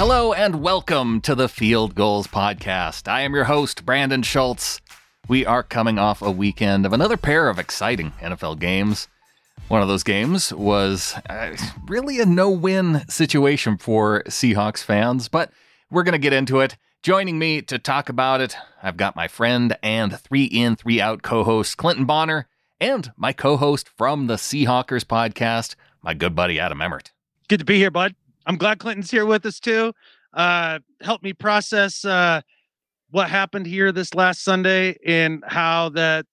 Hello and welcome to the Field Goals Podcast. I am your host, Brandon Schultz. We are coming off a weekend of another pair of exciting NFL games. One of those games was uh, really a no win situation for Seahawks fans, but we're going to get into it. Joining me to talk about it, I've got my friend and three in, three out co host Clinton Bonner, and my co host from the Seahawkers podcast, my good buddy Adam Emmert. Good to be here, bud. I'm glad Clinton's here with us too. Uh, help me process uh, what happened here this last Sunday and how that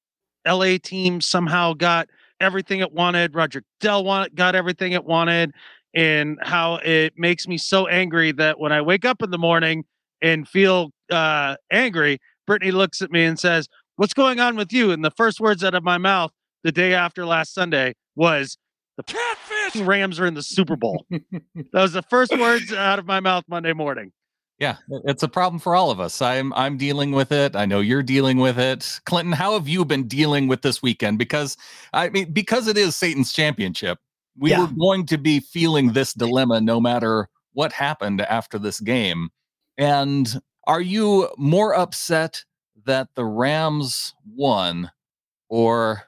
LA team somehow got everything it wanted. Roger Dell want, got everything it wanted, and how it makes me so angry that when I wake up in the morning and feel uh, angry, Brittany looks at me and says, "What's going on with you?" And the first words out of my mouth the day after last Sunday was, "The catfish Rams are in the Super Bowl." that was the first words out of my mouth Monday morning. Yeah, it's a problem for all of us. I'm I'm dealing with it. I know you're dealing with it. Clinton, how have you been dealing with this weekend? Because I mean, because it is Satan's championship, we yeah. were going to be feeling this dilemma no matter what happened after this game. And are you more upset that the Rams won or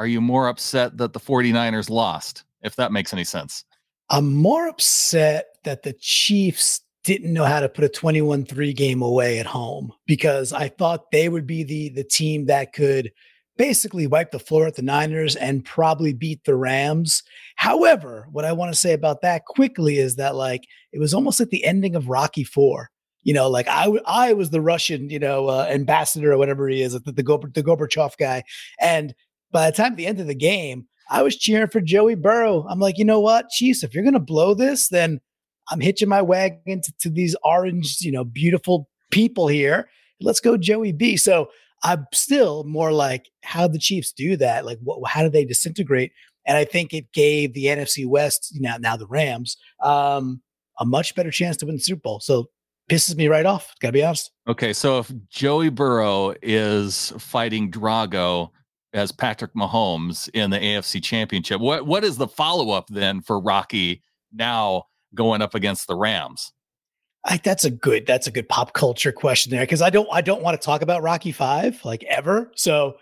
are you more upset that the 49ers lost? If that makes any sense. I'm more upset that the Chiefs didn't know how to put a 21-3 game away at home because I thought they would be the the team that could basically wipe the floor at the Niners and probably beat the Rams. However, what I want to say about that quickly is that like it was almost like the ending of Rocky 4. You know, like I I was the Russian, you know, uh, ambassador or whatever he is, the the, the Gorbachev guy, and by the time the end of the game, I was cheering for Joey Burrow. I'm like, you know what, Chiefs, if you're gonna blow this, then I'm hitching my wagon to, to these orange, you know, beautiful people here. Let's go, Joey B. So I'm still more like, how the Chiefs do that? Like, what? How do they disintegrate? And I think it gave the NFC West, you know, now the Rams, um, a much better chance to win the Super Bowl. So pisses me right off. Gotta be honest. Okay, so if Joey Burrow is fighting Drago as Patrick Mahomes in the AFC Championship, what what is the follow up then for Rocky now going up against the Rams? I, that's a good that's a good pop culture question there because I don't I don't want to talk about Rocky Five like ever. So,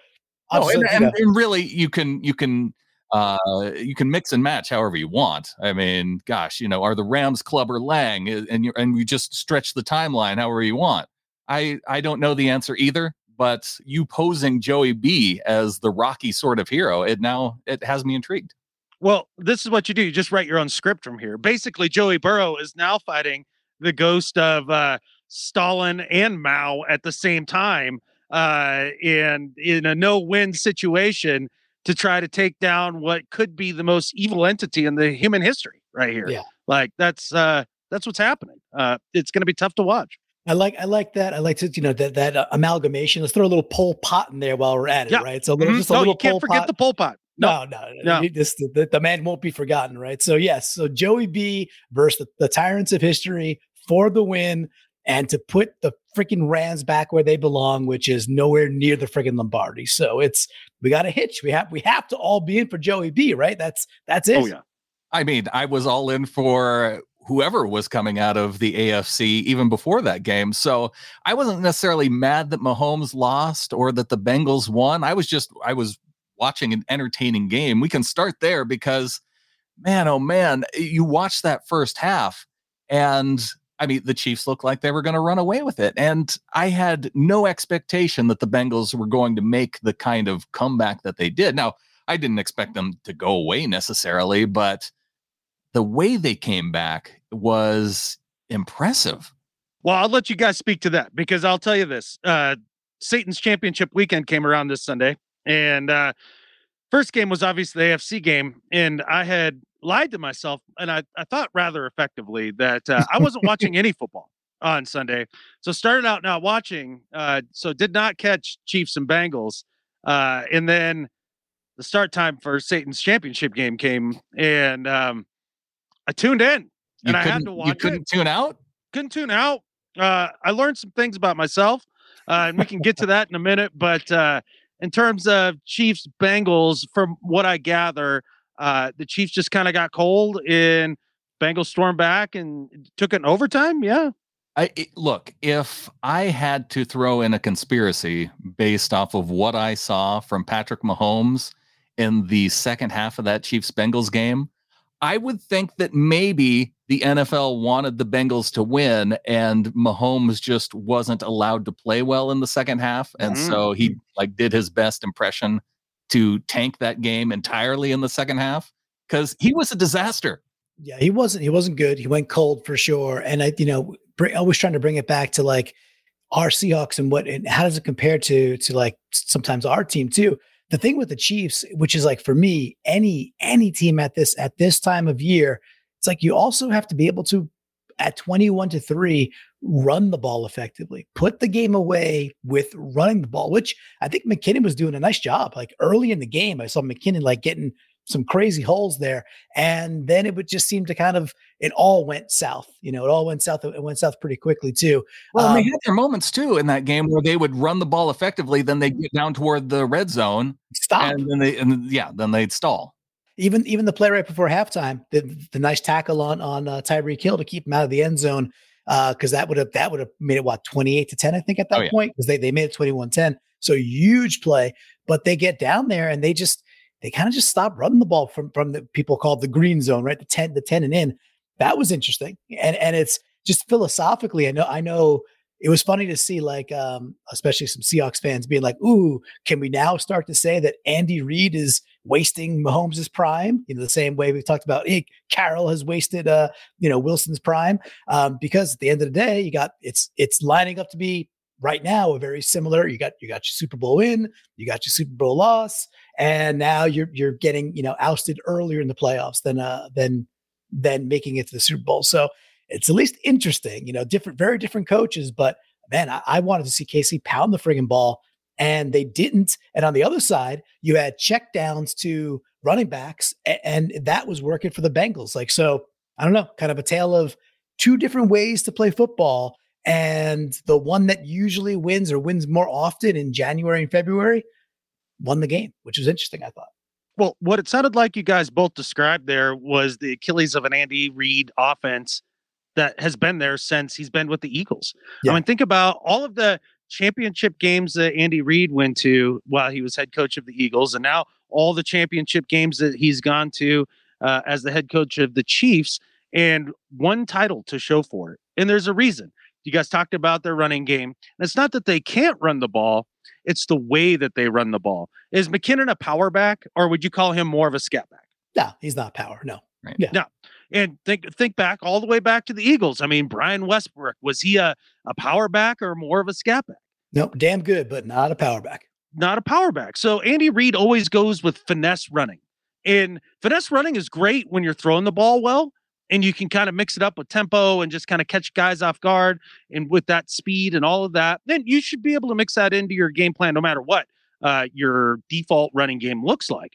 oh, and, and, and, really you can you can uh you can mix and match however you want. I mean, gosh, you know, are the Rams Clubber Lang and you and you just stretch the timeline however you want. I I don't know the answer either, but you posing Joey B as the Rocky sort of hero, it now it has me intrigued. Well, this is what you do. You just write your own script from here. Basically, Joey Burrow is now fighting the ghost of uh, Stalin and Mao at the same time, uh, and in a no-win situation to try to take down what could be the most evil entity in the human history. Right here, yeah. Like that's uh, that's what's happening. Uh, it's going to be tough to watch. I like I like that. I like to you know that that uh, amalgamation. Let's throw a little Pol Pot in there while we're at it, yeah. right? So mm-hmm. just a no, little you can't Pol forget Pot. the Pol Pot. No, no, no. no. This, the, the, man won't be forgotten, right? So, yes. So, Joey B versus the, the Tyrants of History for the win and to put the freaking Rams back where they belong, which is nowhere near the freaking Lombardi. So, it's we got a hitch. We have we have to all be in for Joey B, right? That's that's it. Oh, yeah. I mean, I was all in for whoever was coming out of the AFC even before that game. So I wasn't necessarily mad that Mahomes lost or that the Bengals won. I was just I was watching an entertaining game. We can start there because, man, oh man, you watch that first half, and I mean, the Chiefs looked like they were going to run away with it. And I had no expectation that the Bengals were going to make the kind of comeback that they did. Now, I didn't expect them to go away necessarily, but the way they came back was impressive. Well, I'll let you guys speak to that because I'll tell you this. Uh, Satan's championship weekend came around this Sunday. And uh, first game was obviously the AFC game, and I had lied to myself, and I, I thought rather effectively that uh, I wasn't watching any football on Sunday. So started out not watching, uh, so did not catch Chiefs and Bengals, uh, and then the start time for Satan's championship game came, and um, I tuned in, and I had to watch. You couldn't it. tune out. Couldn't tune out. Uh, I learned some things about myself, uh, and we can get to that in a minute. But uh, in terms of Chiefs Bengals, from what I gather, uh, the Chiefs just kind of got cold and Bengals stormed back and took it in overtime. Yeah. I it, look, if I had to throw in a conspiracy based off of what I saw from Patrick Mahomes in the second half of that Chiefs Bengals game, I would think that maybe the NFL wanted the Bengals to win and Mahomes just wasn't allowed to play well in the second half and mm-hmm. so he like did his best impression to tank that game entirely in the second half cuz he was a disaster. Yeah, he wasn't he wasn't good. He went cold for sure and I you know bring, always trying to bring it back to like our Seahawks and what and how does it compare to to like sometimes our team too. The thing with the Chiefs, which is like for me, any any team at this at this time of year, it's like you also have to be able to at 21 to 3 run the ball effectively put the game away with running the ball which i think mckinnon was doing a nice job like early in the game i saw mckinnon like getting some crazy holes there. And then it would just seem to kind of it all went south. You know, it all went south. It went south pretty quickly too. Well, um, they had their moments too in that game where they would run the ball effectively, then they get down toward the red zone, stop, and then they and yeah, then they'd stall. Even even the play right before halftime, the, the nice tackle on on uh, Tyreek Hill to keep him out of the end zone because uh, that would have that would have made it what 28 to 10 i think at that oh, yeah. point because they, they made it 21 10 so huge play but they get down there and they just they kind of just stopped running the ball from from the people called the green zone, right? The 10, the 10 and in. That was interesting. And and it's just philosophically, I know, I know it was funny to see like um, especially some Seahawks fans being like, ooh, can we now start to say that Andy Reid is wasting Mahomes' prime? You know, the same way we've talked about hey, Carroll has wasted uh, you know, Wilson's prime. Um, because at the end of the day, you got it's it's lining up to be right now a very similar. You got you got your Super Bowl win, you got your Super Bowl loss, and now you're you're getting you know ousted earlier in the playoffs than uh than than making it to the Super Bowl. So it's at least interesting. You know, different, very different coaches, but man, I, I wanted to see KC pound the friggin' ball, and they didn't. And on the other side, you had check downs to running backs, and, and that was working for the Bengals. Like so, I don't know, kind of a tale of two different ways to play football and the one that usually wins or wins more often in January and February won the game, which was interesting, I thought. Well, what it sounded like you guys both described there was the Achilles of an Andy Reid offense that has been there since he's been with the Eagles. Yeah. I mean, think about all of the championship games that Andy Reid went to while he was head coach of the Eagles, and now all the championship games that he's gone to uh, as the head coach of the Chiefs, and one title to show for it. And there's a reason. You guys talked about their running game. And it's not that they can't run the ball, it's the way that they run the ball. Is McKinnon a power back, or would you call him more of a scat back? No, he's not power. No. Right. Yeah. No. And think think back all the way back to the Eagles. I mean, Brian Westbrook, was he a, a power back or more of a scat back? Nope, damn good, but not a power back. Not a power back. So Andy Reid always goes with finesse running. And finesse running is great when you're throwing the ball well, and you can kind of mix it up with tempo and just kind of catch guys off guard and with that speed and all of that, then you should be able to mix that into your game plan no matter what uh, your default running game looks like.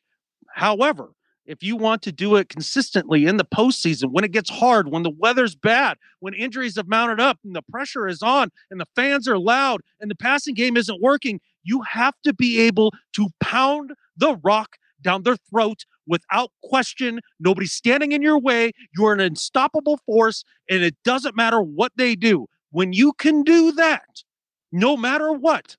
However, if you want to do it consistently in the postseason, when it gets hard, when the weather's bad, when injuries have mounted up and the pressure is on and the fans are loud and the passing game isn't working, you have to be able to pound the rock down their throat without question. Nobody's standing in your way. You're an unstoppable force, and it doesn't matter what they do. When you can do that, no matter what,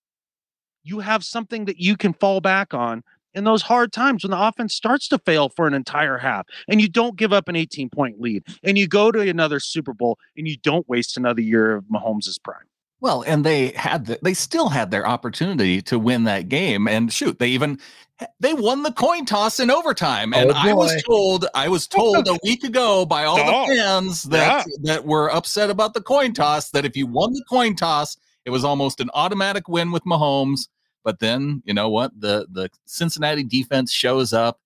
you have something that you can fall back on in those hard times when the offense starts to fail for an entire half and you don't give up an 18 point lead and you go to another Super Bowl and you don't waste another year of Mahomes' prime. Well, and they had the, they still had their opportunity to win that game, and shoot, they even eh, they won the coin toss in overtime. And oh I was told I was told a week ago by all oh, the fans that yeah. that were upset about the coin toss that if you won the coin toss, it was almost an automatic win with Mahomes. But then you know what the the Cincinnati defense shows up,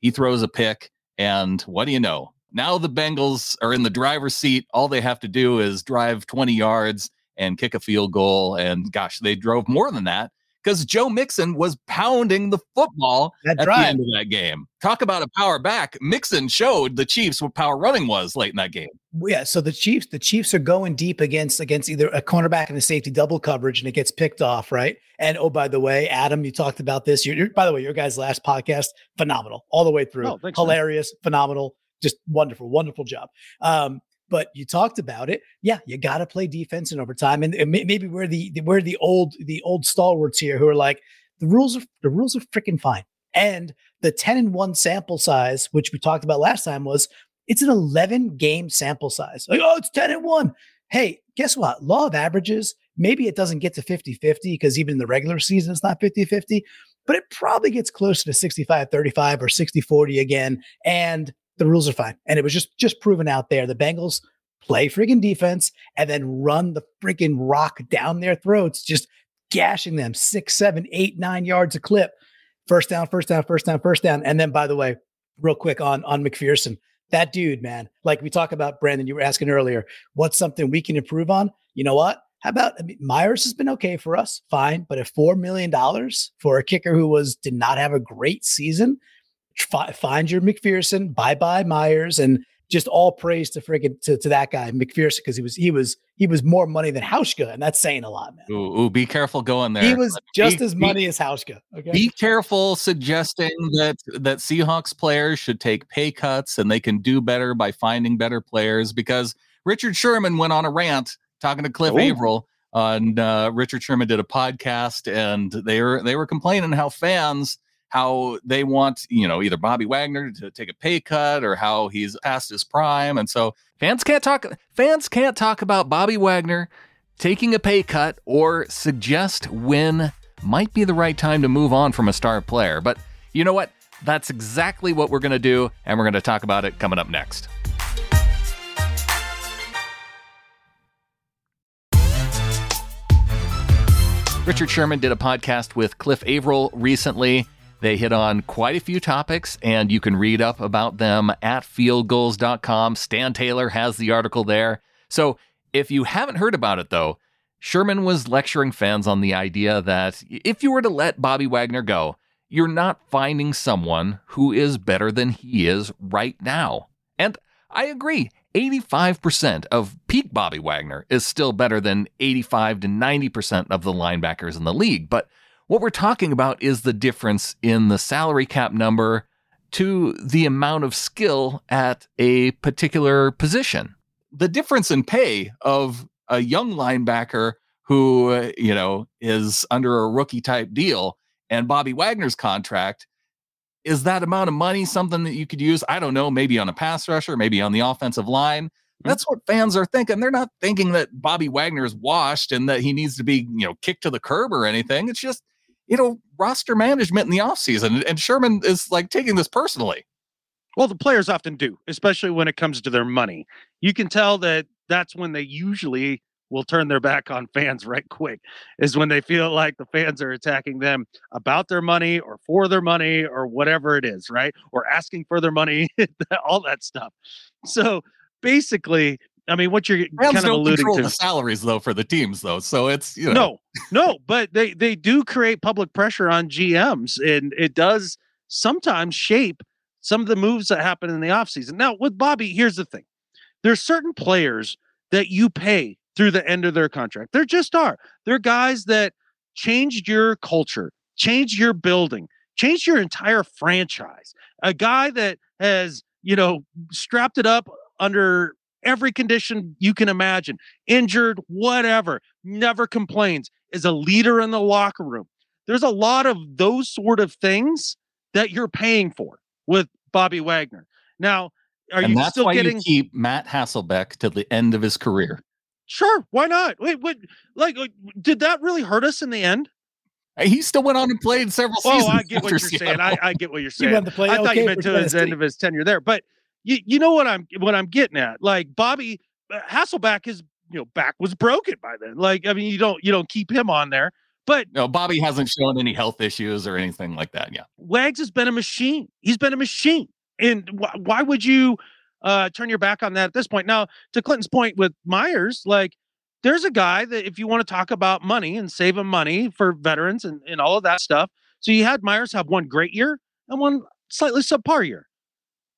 he throws a pick, and what do you know? Now the Bengals are in the driver's seat. All they have to do is drive 20 yards and kick a field goal. And gosh, they drove more than that because Joe Mixon was pounding the football That's at right. the end of that game. Talk about a power back. Mixon showed the Chiefs what power running was late in that game. Yeah, so the Chiefs, the Chiefs are going deep against against either a cornerback and a safety double coverage, and it gets picked off, right? And oh, by the way, Adam, you talked about this. You're, you're by the way, your guys' last podcast, phenomenal all the way through, oh, thanks, hilarious, man. phenomenal just wonderful, wonderful job. Um, but you talked about it. Yeah, you got to play defense in overtime, and, and maybe we're the we're the old the old stalwarts here who are like the rules are the rules are freaking fine. And the 10 and 1 sample size, which we talked about last time, was it's an 11 game sample size. Like, oh, it's 10 and 1. Hey, guess what? Law of averages, maybe it doesn't get to 50 50 because even in the regular season, it's not 50 50, but it probably gets closer to 65 35 or 60 40 again. And the rules are fine. And it was just just proven out there. The Bengals play freaking defense and then run the freaking rock down their throats, just gashing them six, seven, eight, nine yards a clip. First down, first down, first down, first down. And then by the way, real quick on on McPherson, that dude, man, like we talk about Brandon, you were asking earlier, what's something we can improve on? You know what? How about I mean, Myers has been okay for us, fine, but at four million dollars for a kicker who was did not have a great season, find your McPherson, bye bye Myers, and just all praise to friggin' to, to that guy McPherson because he was he was he was more money than Hauschka, and that's saying a lot, man. Ooh, ooh be careful going there. He was just be, as money be, as Hauschka. Okay. Be careful suggesting that that Seahawks players should take pay cuts and they can do better by finding better players because Richard Sherman went on a rant talking to Cliff Ooh. Avril. And uh, Richard Sherman did a podcast, and they were they were complaining how fans how they want, you know, either Bobby Wagner to take a pay cut or how he's past his prime. And so fans can't talk fans can't talk about Bobby Wagner taking a pay cut or suggest when might be the right time to move on from a star player. But you know what? That's exactly what we're going to do, and we're going to talk about it coming up next. Richard Sherman did a podcast with Cliff Avril recently. They hit on quite a few topics, and you can read up about them at fieldgoals.com. Stan Taylor has the article there. So if you haven't heard about it, though, Sherman was lecturing fans on the idea that if you were to let Bobby Wagner go, you're not finding someone who is better than he is right now. And I agree. 85% of peak Bobby Wagner is still better than 85 to 90% of the linebackers in the league. But what we're talking about is the difference in the salary cap number to the amount of skill at a particular position. The difference in pay of a young linebacker who, you know, is under a rookie type deal and Bobby Wagner's contract is that amount of money something that you could use? I don't know, maybe on a pass rusher, maybe on the offensive line. Mm-hmm. That's what fans are thinking. They're not thinking that Bobby Wagner is washed and that he needs to be, you know, kicked to the curb or anything. It's just you know, roster management in the offseason. And Sherman is like taking this personally. Well, the players often do, especially when it comes to their money. You can tell that that's when they usually will turn their back on fans right quick, is when they feel like the fans are attacking them about their money or for their money or whatever it is, right? Or asking for their money, all that stuff. So basically, I mean, what you're Rams kind of alluding to the salaries though for the teams though, so it's you know no, no, but they they do create public pressure on GMs, and it does sometimes shape some of the moves that happen in the offseason. Now, with Bobby, here's the thing: there's certain players that you pay through the end of their contract. There just are. They're guys that changed your culture, changed your building, changed your entire franchise. A guy that has you know strapped it up under every condition you can imagine, injured, whatever, never complains, is a leader in the locker room. There's a lot of those sort of things that you're paying for with Bobby Wagner. Now, are and you that's still why getting you keep Matt Hasselbeck to the end of his career? Sure, why not? Wait, wait, like, did that really hurt us in the end? He still went on and played several oh, seasons. Oh, I get what you're Seattle. saying. I, I, get what you're saying. I thought okay you meant to his end of his tenure there, but you, you know what I'm what I'm getting at. Like Bobby Hasselback Hasselbeck, his you know back was broken by then. Like I mean, you don't you don't keep him on there. But no, Bobby hasn't shown any health issues or anything like that. Yeah, Wags has been a machine. He's been a machine. And wh- why would you uh, turn your back on that at this point? Now, to Clinton's point with Myers, like there's a guy that if you want to talk about money and saving money for veterans and, and all of that stuff. So you had Myers have one great year and one slightly subpar year.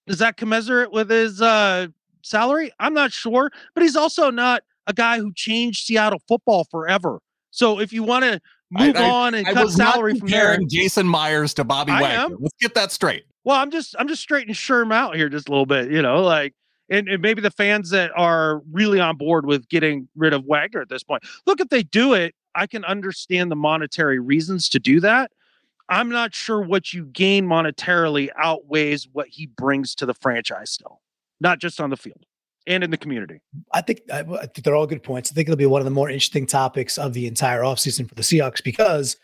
Does that commensurate with his uh, salary? I'm not sure, but he's also not a guy who changed Seattle football forever. So if you want to move I, on and I, cut salary from there, Jason Myers to Bobby I Wagner. Let's get that straight. Well, I'm just I'm just straightening Sherm out here just a little bit, you know, like and, and maybe the fans that are really on board with getting rid of Wagner at this point. Look, if they do it, I can understand the monetary reasons to do that. I'm not sure what you gain monetarily outweighs what he brings to the franchise still, not just on the field and in the community. I think, I, I think they're all good points. I think it'll be one of the more interesting topics of the entire offseason for the Seahawks because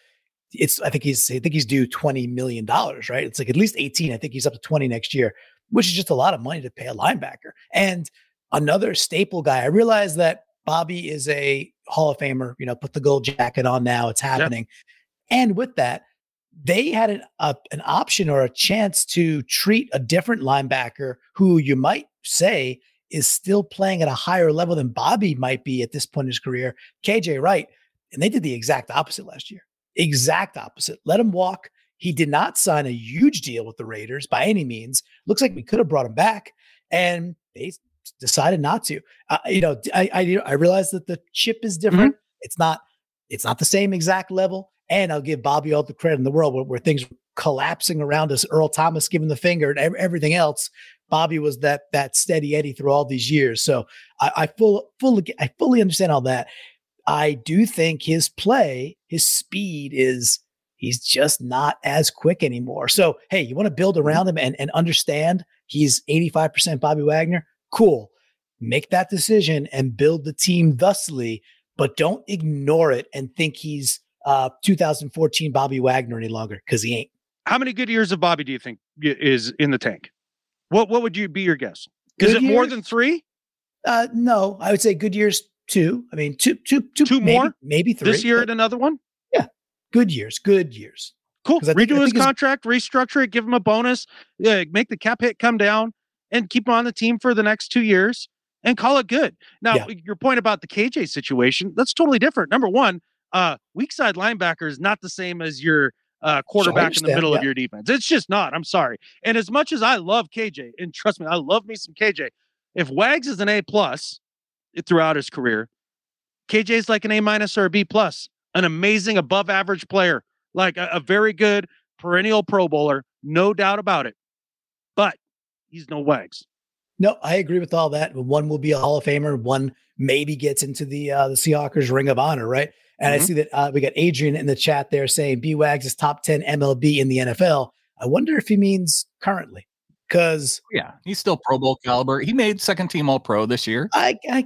it's I think he's I think he's due 20 million dollars, right? It's like at least 18. I think he's up to 20 next year, which is just a lot of money to pay a linebacker. And another staple guy. I realize that Bobby is a Hall of Famer, you know, put the gold jacket on now, it's happening. Yep. And with that, they had an a, an option or a chance to treat a different linebacker who you might say is still playing at a higher level than Bobby might be at this point in his career, KJ Wright. And they did the exact opposite last year. Exact opposite. Let him walk. He did not sign a huge deal with the Raiders by any means. Looks like we could have brought him back, and they decided not to. Uh, you know, I, I I realize that the chip is mm-hmm. different. Mm-hmm. It's not it's not the same exact level. And I'll give Bobby all the credit in the world where, where things were collapsing around us. Earl Thomas giving the finger and everything else. Bobby was that that steady Eddie through all these years. So I, I full fully I fully understand all that. I do think his play, his speed is he's just not as quick anymore. So, hey, you want to build mm-hmm. around him and, and understand he's 85% Bobby Wagner? Cool. Make that decision and build the team thusly, but don't ignore it and think he's uh, 2014 Bobby Wagner any longer because he ain't. How many good years of Bobby do you think is in the tank? What what would you be your guess? Is it more than three? Uh, no, I would say good years two. I mean, two, two, two, two maybe, more, maybe three. This year at another one. Yeah, good years, good years. Cool. Redo his contract, restructure it, give him a bonus, yeah, make the cap hit come down, and keep him on the team for the next two years, and call it good. Now, yeah. your point about the KJ situation, that's totally different. Number one, uh, weak side linebacker is not the same as your uh, quarterback in the middle yeah. of your defense. It's just not. I'm sorry. And as much as I love KJ, and trust me, I love me some KJ. If Wags is an A plus, throughout his career. KJ's like an A minus or a B plus, an amazing above average player, like a, a very good perennial Pro Bowler, no doubt about it. But he's no Wags. No, I agree with all that. One will be a Hall of Famer. One maybe gets into the uh, the Seahawkers Ring of Honor, right? And mm-hmm. I see that uh, we got Adrian in the chat there saying B Wags is top ten MLB in the NFL. I wonder if he means currently because yeah, he's still Pro Bowl caliber. He made second team All Pro this year. I, I,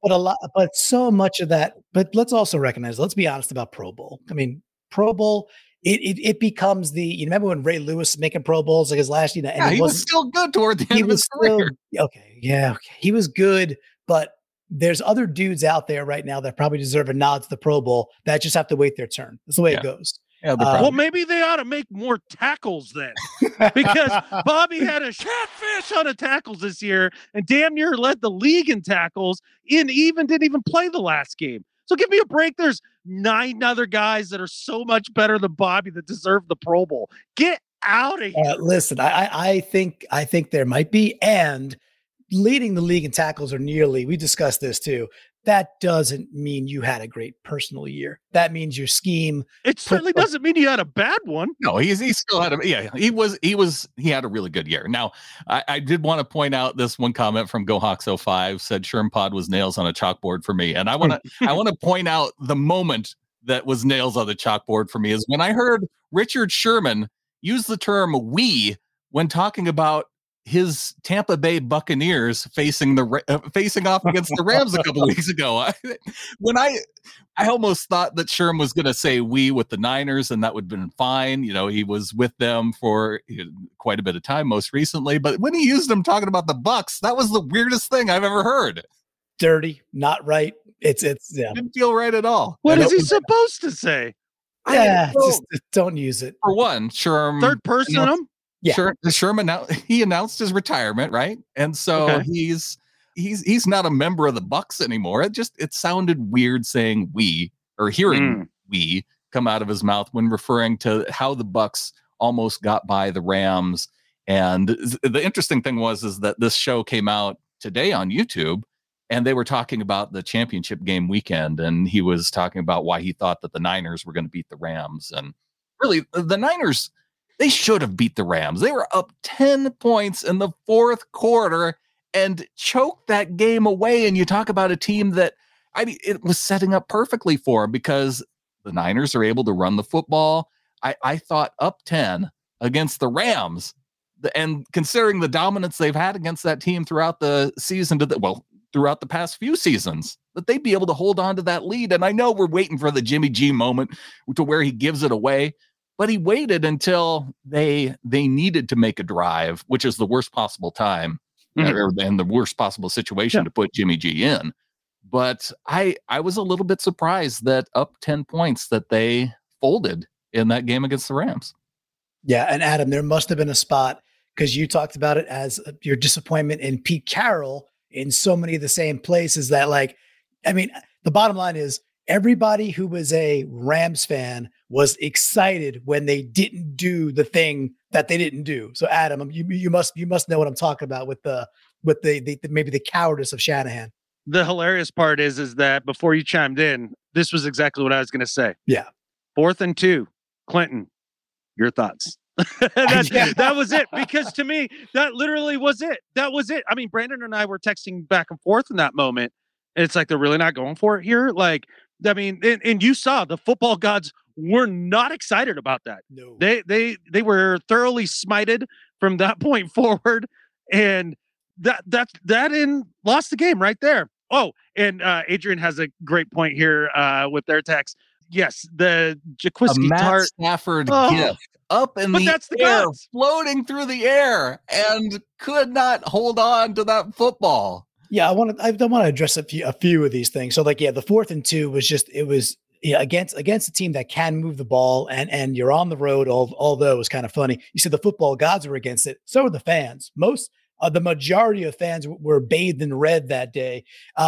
but a lot, but so much of that. But let's also recognize. Let's be honest about Pro Bowl. I mean, Pro Bowl. It, it, it becomes the you remember when Ray Lewis making Pro Bowls like his last year, and yeah, he, he was still good toward the end of his career. Still, okay, yeah, okay, he was good, but there's other dudes out there right now that probably deserve a nod to the Pro Bowl that just have to wait their turn. That's the way yeah. it goes. Yeah, uh, well, maybe they ought to make more tackles then, because Bobby had a catfish on of tackles this year, and damn near led the league in tackles, and even didn't even play the last game. So give me a break. There's nine other guys that are so much better than Bobby that deserve the Pro Bowl. Get out of here. Uh, listen, I, I think I think there might be, and leading the league in tackles or nearly. We discussed this too that doesn't mean you had a great personal year. That means your scheme. It certainly doesn't mean you had a bad one. No, he's he still had a yeah. He was he was he had a really good year. Now, I, I did want to point out this one comment from GoHawks05 said Sherm was nails on a chalkboard for me, and I want to I want to point out the moment that was nails on the chalkboard for me is when I heard Richard Sherman use the term "we" when talking about his Tampa Bay Buccaneers facing the uh, facing off against the Rams a couple weeks ago. I, when I I almost thought that Sherm was going to say we with the Niners and that would have been fine. You know, he was with them for quite a bit of time most recently, but when he used them talking about the Bucks, that was the weirdest thing I've ever heard. Dirty, not right. It's it's yeah. Didn't feel right at all. What is he supposed to say? Yeah, just don't use it. For one, Sherm third person you know, yeah. Sher- Sherman he announced his retirement, right? And so okay. he's he's he's not a member of the Bucks anymore. It just it sounded weird saying we or hearing mm. we come out of his mouth when referring to how the Bucks almost got by the Rams. And the interesting thing was is that this show came out today on YouTube and they were talking about the championship game weekend and he was talking about why he thought that the Niners were going to beat the Rams and really the Niners They should have beat the Rams. They were up 10 points in the fourth quarter and choked that game away. And you talk about a team that, I mean, it was setting up perfectly for because the Niners are able to run the football. I, I thought up 10 against the Rams. And considering the dominance they've had against that team throughout the season, to the, well, throughout the past few seasons, that they'd be able to hold on to that lead. And I know we're waiting for the Jimmy G moment to where he gives it away, but he waited until they they needed to make a drive, which is the worst possible time mm-hmm. and the worst possible situation yeah. to put Jimmy G in. But I I was a little bit surprised that up 10 points that they folded in that game against the Rams. Yeah, and Adam, there must have been a spot because you talked about it as uh, your disappointment in Pete Carroll in so many of the same places that like I mean, the bottom line is everybody who was a Rams fan was excited when they didn't do the thing that they didn't do. So Adam, um, you you must you must know what I'm talking about with the with the, the, the maybe the cowardice of Shanahan. The hilarious part is is that before you chimed in, this was exactly what I was going to say. Yeah. Fourth and two, Clinton. Your thoughts? that, yeah. that was it because to me that literally was it that was it i mean brandon and i were texting back and forth in that moment and it's like they're really not going for it here like i mean and, and you saw the football gods were not excited about that no they they they were thoroughly smited from that point forward and that that that in lost the game right there oh and uh adrian has a great point here uh with their text yes, the Jaquiski Tartt Stafford oh, gift up in the, that's the air, gods. floating through the air, and could not hold on to that football. Yeah, I want to. I want to address a few, a few of these things. So, like, yeah, the fourth and two was just it was yeah, against against a team that can move the ball and and you're on the road. although it was kind of funny, you said the football gods were against it. So were the fans. Most uh, the majority of fans were bathed in red that day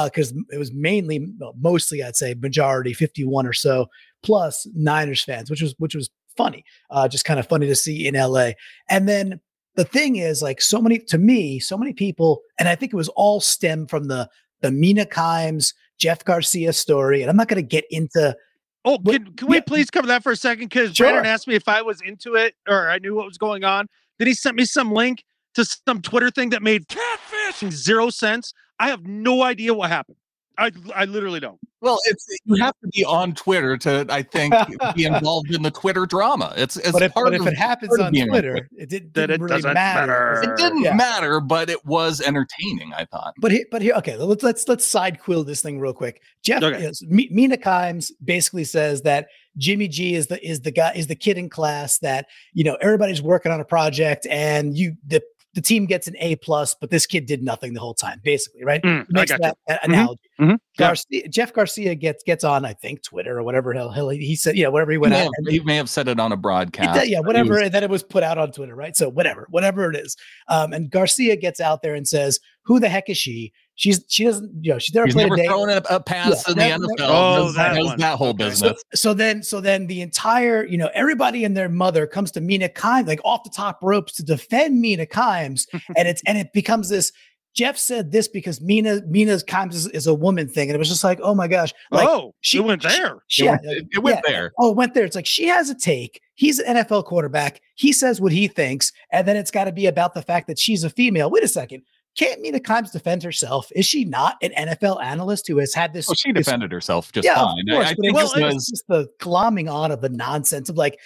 because uh, it was mainly, mostly, I'd say, majority, 51 or so, plus Niners fans, which was which was funny, uh, just kind of funny to see in LA. And then the thing is, like, so many to me, so many people, and I think it was all stem from the the Mina Kimes, Jeff Garcia story. And I'm not going to get into Oh, can, can we please cover that for a second? Because sure. Brandon asked me if I was into it or I knew what was going on. Then he sent me some link to some Twitter thing that made catfish zero sense. I have no idea what happened. I I literally don't. Well, it's you have to be on Twitter to I think be involved in the Twitter drama. It's, it's but if, but if it happens on Twitter, it did, didn't it really matter. matter. It didn't yeah. matter, but it was entertaining. I thought. But here, but here, okay, let's let's let's side quill this thing real quick. Jeff, okay. yes, Mina Kimes basically says that Jimmy G is the is the guy is the kid in class that you know everybody's working on a project and you the the team gets an A plus, but this kid did nothing the whole time, basically, right? Mm, Makes that, that mm-hmm. analogy. Mm-hmm. Garcia, Jeff Garcia gets gets on, I think, Twitter or whatever hell, hell he said, yeah, whatever he went he out. Have, he may have said it on a broadcast. Yeah, whatever. Was, then it was put out on Twitter, right? So whatever, whatever it is. Um, and Garcia gets out there and says, "Who the heck is she? She's she doesn't you know she's never He's played never a day. thrown a, a pass yeah, in never, the NFL. oh, that, that, that whole business. So, so, then so then the entire you know everybody and their mother comes to Mina Kimes like off the top ropes to defend Mina Kimes, and it's and it becomes this. Jeff said this because Mina Mina's Kimes is, is, a woman thing, and it was just like, oh my gosh, like, oh, she went there. She, it, went, it went yeah, there. Oh, it went there. It's like she has a take. He's an NFL quarterback. He says what he thinks, and then it's got to be about the fact that she's a female. Wait a second can't Mina Kimes defend herself? Is she not an NFL analyst who has had this? Well, she this, defended herself just yeah, fine. Of course, I, I think well, it was just the glomming on of the nonsense of like,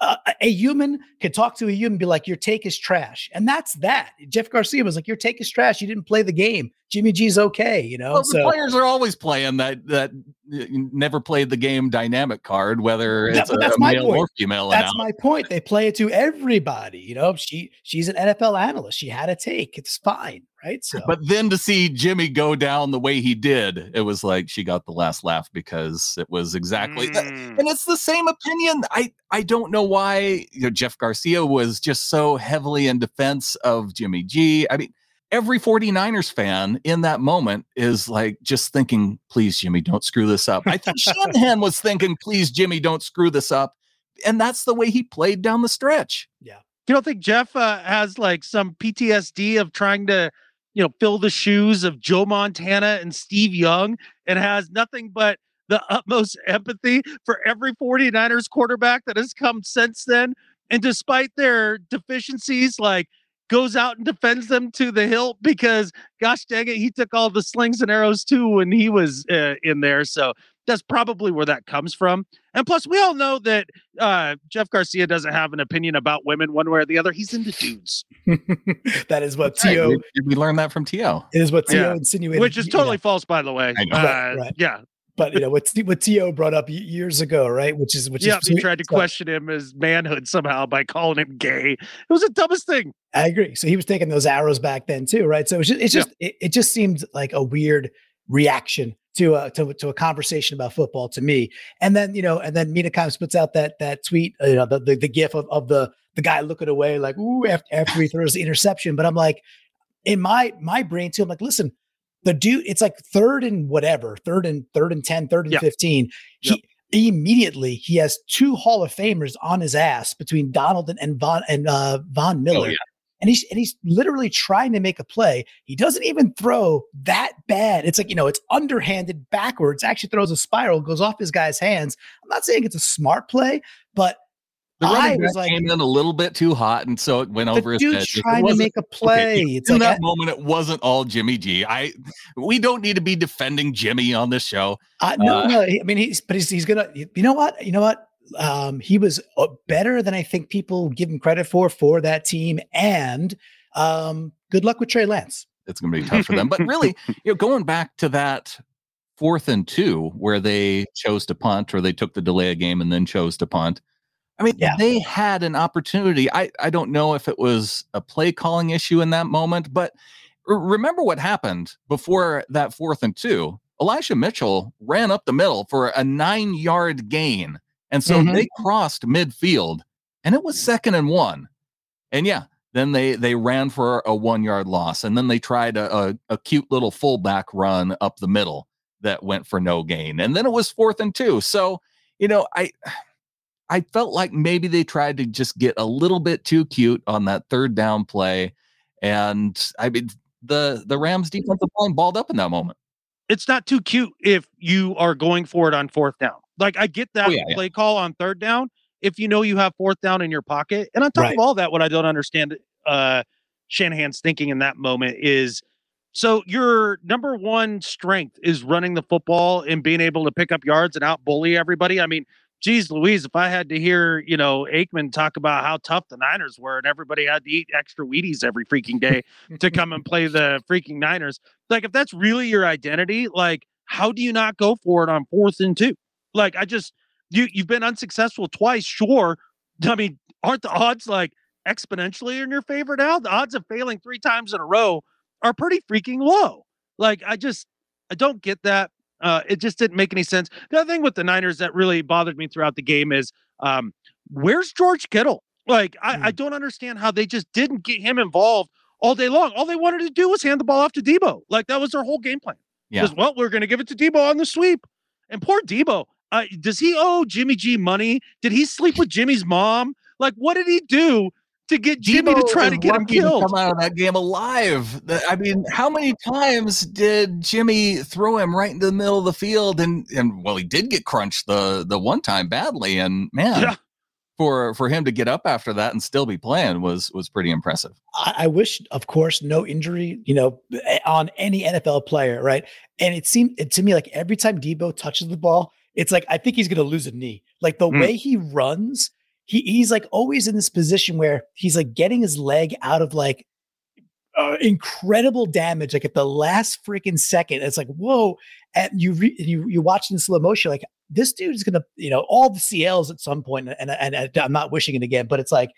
uh, a human could talk to a human and be like, your take is trash. And that's that. Jeff Garcia was like, your take is trash. You didn't play the game. Jimmy G's okay, you know. Well, so, the players are always playing that that never played the game dynamic card, whether it's that, a, a male point. or female. That's my point. They play it to everybody. You know, she she's an NFL analyst. She had a take. It's fine, right? So, but then to see Jimmy go down the way he did, it was like she got the last laugh because it was exactly, mm. and it's the same opinion. I I don't know why you know, Jeff Garcia was just so heavily in defense of Jimmy G. I mean every 49ers fan in that moment is like just thinking, please, Jimmy, don't screw this up. I think Shanahan was thinking, please, Jimmy, don't screw this up. And that's the way he played down the stretch. Yeah. You don't think Jeff uh, has like some PTSD of trying to, you know, fill the shoes of Joe Montana and Steve Young and has nothing but the utmost empathy for every 49ers quarterback that has come since then and despite their deficiencies, like goes out and defends them to the hilt because gosh dang it, he took all the slings and arrows too when he was uh, in there. So that's probably where that comes from. And plus, we all know that uh, Jeff Garcia doesn't have an opinion about women one way or the other. He's into dudes. that is what Right, Tio. we, we learned that from Tio. It is what T.O. Yeah. insinuated. Which is totally know, false, by the way. I know. Uh, Right, right. Yeah. But you know what what T.O. brought up years ago, right? Which is which Yeah. is He tried to so- question him as manhood somehow by calling him gay. It was the dumbest thing. I agree. So he was taking those arrows back then too, right? So it's just, it's Yeah. just it, it just seemed like a weird reaction to a to, to a conversation about football to me. And then you know, and then Mina Kimes puts out that that tweet, uh, you know, the the, the gif of, of the the guy looking away like ooh after, after he throws the interception. But I'm like, in my my brain too, I'm like, listen, the dude, it's like third and whatever, third and third and 10, third and Yeah. 15. He immediately he has two Hall of Famers on his ass between Donald and, and Von and uh Von Miller. yeah. And he's and he's literally trying to make a play. He doesn't even throw that bad. It's like, you know, it's underhanded backwards, actually throws a spiral, goes off his guy's hands. I'm not saying it's a smart play, but The running back like, came in a little bit too hot, and so it went over his head. Trying to make a play. Okay, in like that moment, it wasn't all Jimmy G. I we don't need to be defending Jimmy on this show. Uh, no, Uh, no. I mean, he's but he's he's gonna. You know what? You know what? Um, he was uh, better than I think people give him credit for for that team. And um, good luck with Trey Lance. It's going to be tough for them. But really, you know, going back to that fourth and two where they chose to punt or they took the delay of game and then chose to punt. I mean, Yeah. they had an opportunity. I, I don't know if it was a play calling issue in that moment, but remember what happened before that fourth and two. Elijah Mitchell ran up the middle for a nine yard gain. And so Mhm. they crossed midfield and it was second and one. And yeah, then they they ran for a one yard loss. And then they tried a, a, a cute little fullback run up the middle that went for no gain. And then it was fourth and two. So, you know, I I felt like maybe they tried to just get a little bit too cute on that third down play. And I mean the the Rams defensive line balled up in that moment. it's not too cute if you are going for it on fourth down. Like I get that Oh, yeah, yeah. play call on third down if you know you have fourth down in your pocket. And on top Right. of all that, what I don't understand uh Shanahan's thinking in that moment is so your number one strength is running the football and being able to pick up yards and out bully everybody. I mean, geez Louise, if I had to hear, you know, Aikman talk about how tough the Niners were and everybody had to eat extra Wheaties every freaking day to come and play the freaking Niners. Like, if that's really your identity, like, how do you not go for it on fourth and two? Like, I just you you've been unsuccessful twice, sure. I mean, aren't the odds like exponentially in your favor now? The odds of failing three times in a row are pretty freaking low. Like, I just I don't get that. Uh, it just didn't make any sense. The other thing with the Niners that really bothered me throughout the game is um, where's George Kittle? Like, I, I don't understand how they just didn't get him involved all day long. All they wanted to do was hand the ball off to Deebo. Like that was their whole game plan. Yeah. Because well, we're going to give it to Deebo on the sweep. And poor Deebo, uh, does he owe Jimmy G money? Did he sleep with Jimmy's mom? Like, what did he do to get Jimmy to try to get him lucky killed? come out of that game alive. I mean, how many times did Jimmy throw him right into the middle of the field? And and well, he did get crunched the the one time badly. And man, Yeah. for for him to get up after that and still be playing was was pretty impressive. I, I wish, of course, no injury, you know, on any NFL player, right? And it seemed to me like every time Deebo touches the ball, it's like I think he's going to lose a knee. Like the Mm. way he runs, he he's like always in this position where he's like getting his leg out of like uh, incredible damage, like at the last freaking second. It's like whoa, and you re- you you watch in slow motion, like this dude's gonna, you know, all the CLs at some point, and and, and I'm not wishing it again, but it's like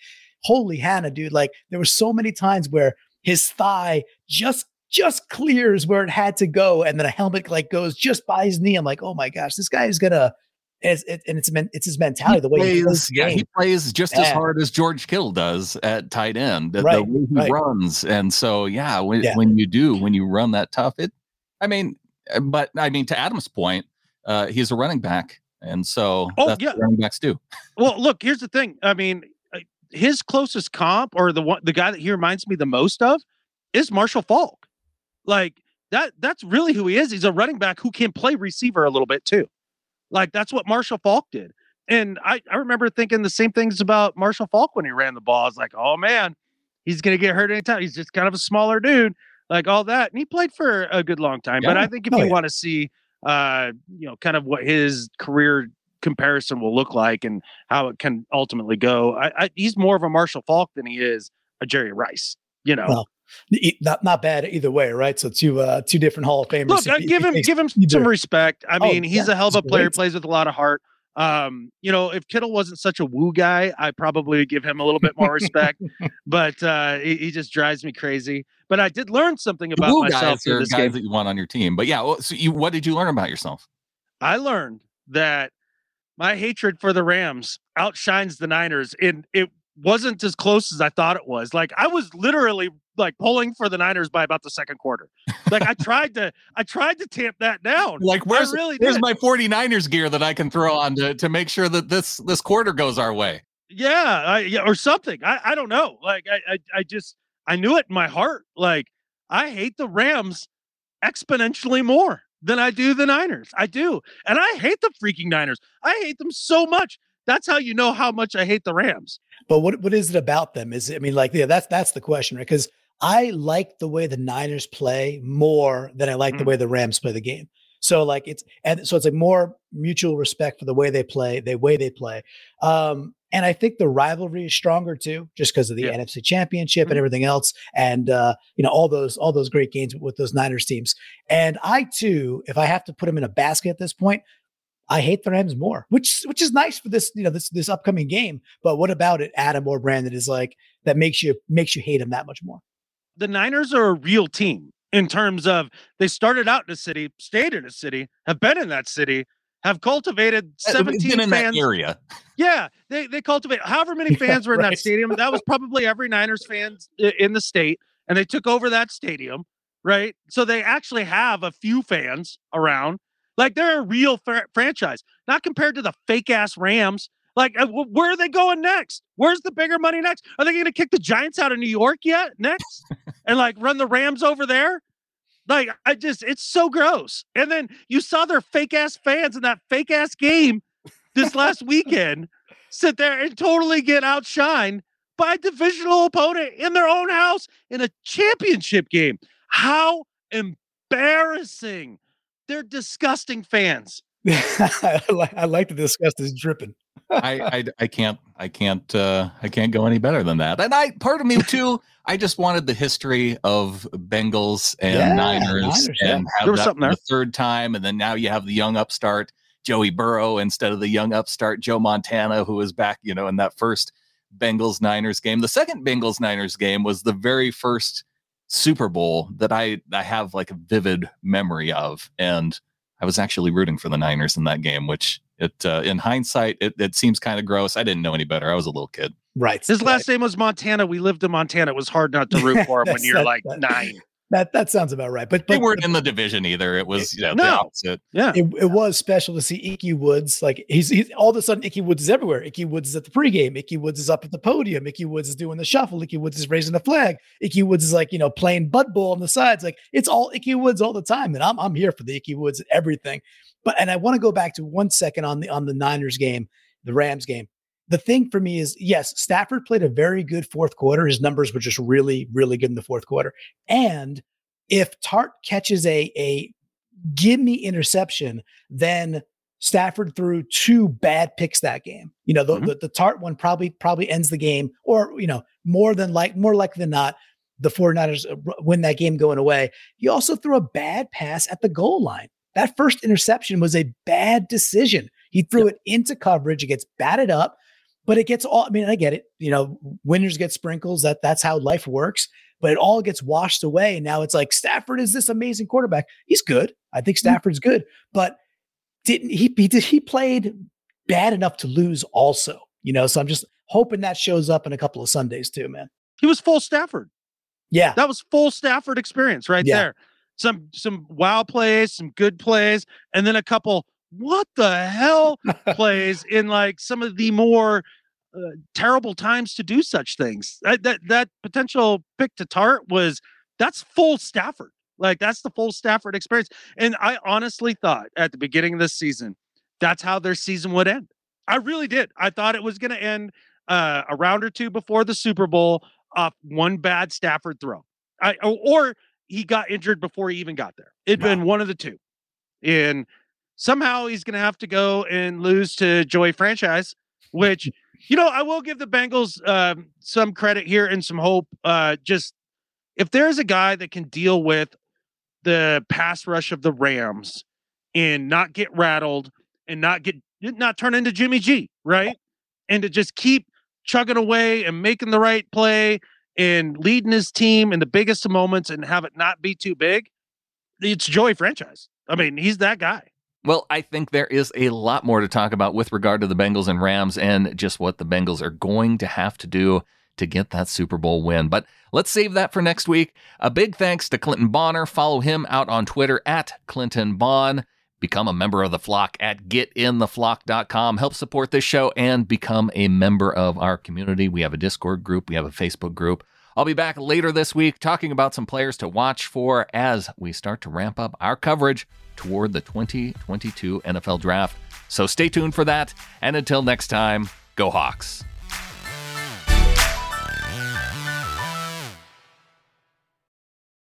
holy Hannah, dude. Like there were so many times where his thigh just just clears where it had to go, and then a helmet like goes just by his knee. I'm like, oh my gosh, this guy is gonna. It's, it, and it's it's his mentality, the way he plays. plays, yeah, he plays just as hard as George Kittle does at tight end. The, the way he right. runs, and so yeah, when Yeah. when you do when you run that tough, it. I mean, but I mean to Adam's point, uh, he's a running back, and so Oh, that's yeah. what running backs do. well, look, here's the thing. I mean, uh, his closest comp, or the one, the guy that he reminds me the most of, is Marshall Faulk. Like that. That's really who he is. He's a running back who can play receiver a little bit too. Like that's what Marshall Faulk did. And I, I remember thinking the same things about Marshall Faulk when he ran the ball. I was like, oh man, he's going to get hurt anytime. He's just kind of a smaller dude, like all that. And he played for a good long time. Yeah. But I think if oh, you yeah. want to see, uh, you know, kind of what his career comparison will look like and how it can ultimately go, I, I, he's more of a Marshall Faulk than he is a Jerry Rice. You know, well, not not bad either way, right? So two uh two different Hall of Famers. Look, give him give him some respect. I oh, mean, oh, he's yeah, a hell of a player, plays with a lot of heart. Um, you know, if Kittle wasn't such a woo guy, I probably would give him a little bit more respect. but uh, he, he, just drives me crazy. But I did learn something about woo myself guys are this guys game. that you want on your team. But yeah, so you, what did you learn about yourself? I learned that my hatred for the Rams outshines the Niners. And it wasn't as close as I thought it was. Like I was literally like pulling for the Niners by about the second quarter. Like I tried to I tried to tamp that down. Like where's really where's did. my 49ers gear that I can throw on to, to make sure that this this quarter goes our way. Yeah, I, yeah or something. I, I don't know. Like I, I I just I knew it in my heart. Like I hate the Rams exponentially more than I do the Niners. I do. And I hate the freaking Niners. I hate them so much. That's how you know how much I hate the Rams. But what what is it about them? Is it, I mean, like, yeah, that's that's the question, right? Because I like the way the Niners play more than I like mm. the way the Rams play the game. So like it's and so it's like more mutual respect for the way they play, the way they play. Um, and I think the rivalry is stronger too, just because of the yeah. NFC Championship mm-hmm. and everything else, and uh, you know all those all those great games with those Niners teams. And I too, if I have to put them in a basket at this point, I hate the Rams more, which which is nice for this, you know, this this upcoming game. But what about it, Adam or Brandon, is like that makes you makes you hate him that much more? The Niners are a real team in terms of they started out in a city, stayed in a city, have been in that city, have cultivated uh, 17 in fans. area. Yeah, they they cultivate however many fans were in right. that stadium. That was probably every Niners fans in the state, and they took over that stadium, right? So they actually have a few fans around like they're a real fr- franchise, not compared to the fake ass Rams. Like, uh, where are they going next? Where's the bigger money next? Are they going to kick the Giants out of New York yet next and like run the Rams over there? Like, I just, it's so gross. And then you saw their fake ass fans in that fake ass game this last weekend sit there and totally get outshined by a divisional opponent in their own house in a championship game. How embarrassing. They're disgusting fans. I, like, I like to discuss this dripping. I, I, I can't I can't uh I can't go any better than that. And I part of me too. I just wanted the history of Bengals and yeah, Niners, Niners, and yeah. have that the third time, and then now you have the young upstart Joey Burrow instead of the young upstart Joe Montana, who was back, you know, in that first Bengals Niners game. The second Bengals Niners game was the very first Super Bowl that I I have like a vivid memory of, and I was actually rooting for the Niners in that game, which it uh, in hindsight it, it seems kind of gross. I didn't know any better. I was a little kid. Right. His right. last name was Montana. We lived in Montana. It was hard not to root for him when you're that, like that, nine. That that sounds about right. But, but they weren't in the division either. It was you know, no. Yeah. It, it, was special to see Ickey Woods. Like he's, he's all of a sudden Ickey Woods is everywhere. Ickey Woods is at the pregame. Ickey Woods is up at the podium. Ickey Woods is doing the shuffle. Ickey Woods is raising the flag. Ickey Woods is like, you know, playing Bud Bowl on the sides. Like it's all Ickey Woods all the time. And I'm I'm here for the Ickey Woods and everything. But and I want to go back to one second on the on the Niners game, the Rams game the thing for me is yes, Stafford played a very good fourth quarter. His numbers were just really, really good in the fourth quarter. And if Tartt catches a a give me interception, then Stafford threw two bad picks that game. You know, the, mm-hmm. the, the Tartt one probably probably ends the game, or you know, more than like more likely than not, the 49ers uh, win that game going away. He also threw a bad pass at the goal line. That first interception was a bad decision. He threw yep. it into coverage, it gets batted up, but it gets all I mean, I get it. You know, winners get sprinkles. That that's how life works but it all gets washed away. And now it's like Stafford is this amazing quarterback. He's good. I think mm-hmm. Stafford's good, but didn't he? He did he played bad enough to lose also. You know, so I'm just hoping that shows up in a couple of Sundays too, man. He was full Stafford. Yeah, that was full Stafford experience right yeah. there. Some some wow plays, some good plays, and then a couple what the hell plays in like some of the more uh, terrible times to do such things. That, that that potential pick to Tartt was that's full Stafford. Like that's the full Stafford experience. And I honestly thought at the beginning of this season, that's how their season would end. I really did. I thought it was going to end uh, a round or two before the Super Bowl off one bad Stafford throw. I, or he got injured before he even got there. It'd wow. been one of the two. And somehow he's going to have to go and lose to Joey franchise, which, you know, I will give the Bengals uh, some credit here and some hope. Uh, just if there's a guy that can deal with the pass rush of the Rams and not get rattled and not get not turn into Jimmy G, right? And to just keep chugging away and making the right play and leading his team in the biggest moments and have it not be too big. It's Joey franchise. I mean, he's that guy. Well, I think there is a lot more to talk about with regard to the Bengals and Rams and just what the Bengals are going to have to do to get that Super Bowl win. But let's save that for next week. A big thanks to Clinton Bonner. Follow him out on Twitter at Clinton Bon. Become a member of the flock at getintheflock.com. Help support this show and become a member of our community. We have a Discord group, we have a Facebook group. I'll be back later this week talking about some players to watch for as we start to ramp up our coverage toward the 2022 NFL Draft. So stay tuned for that. And until next time, go Hawks.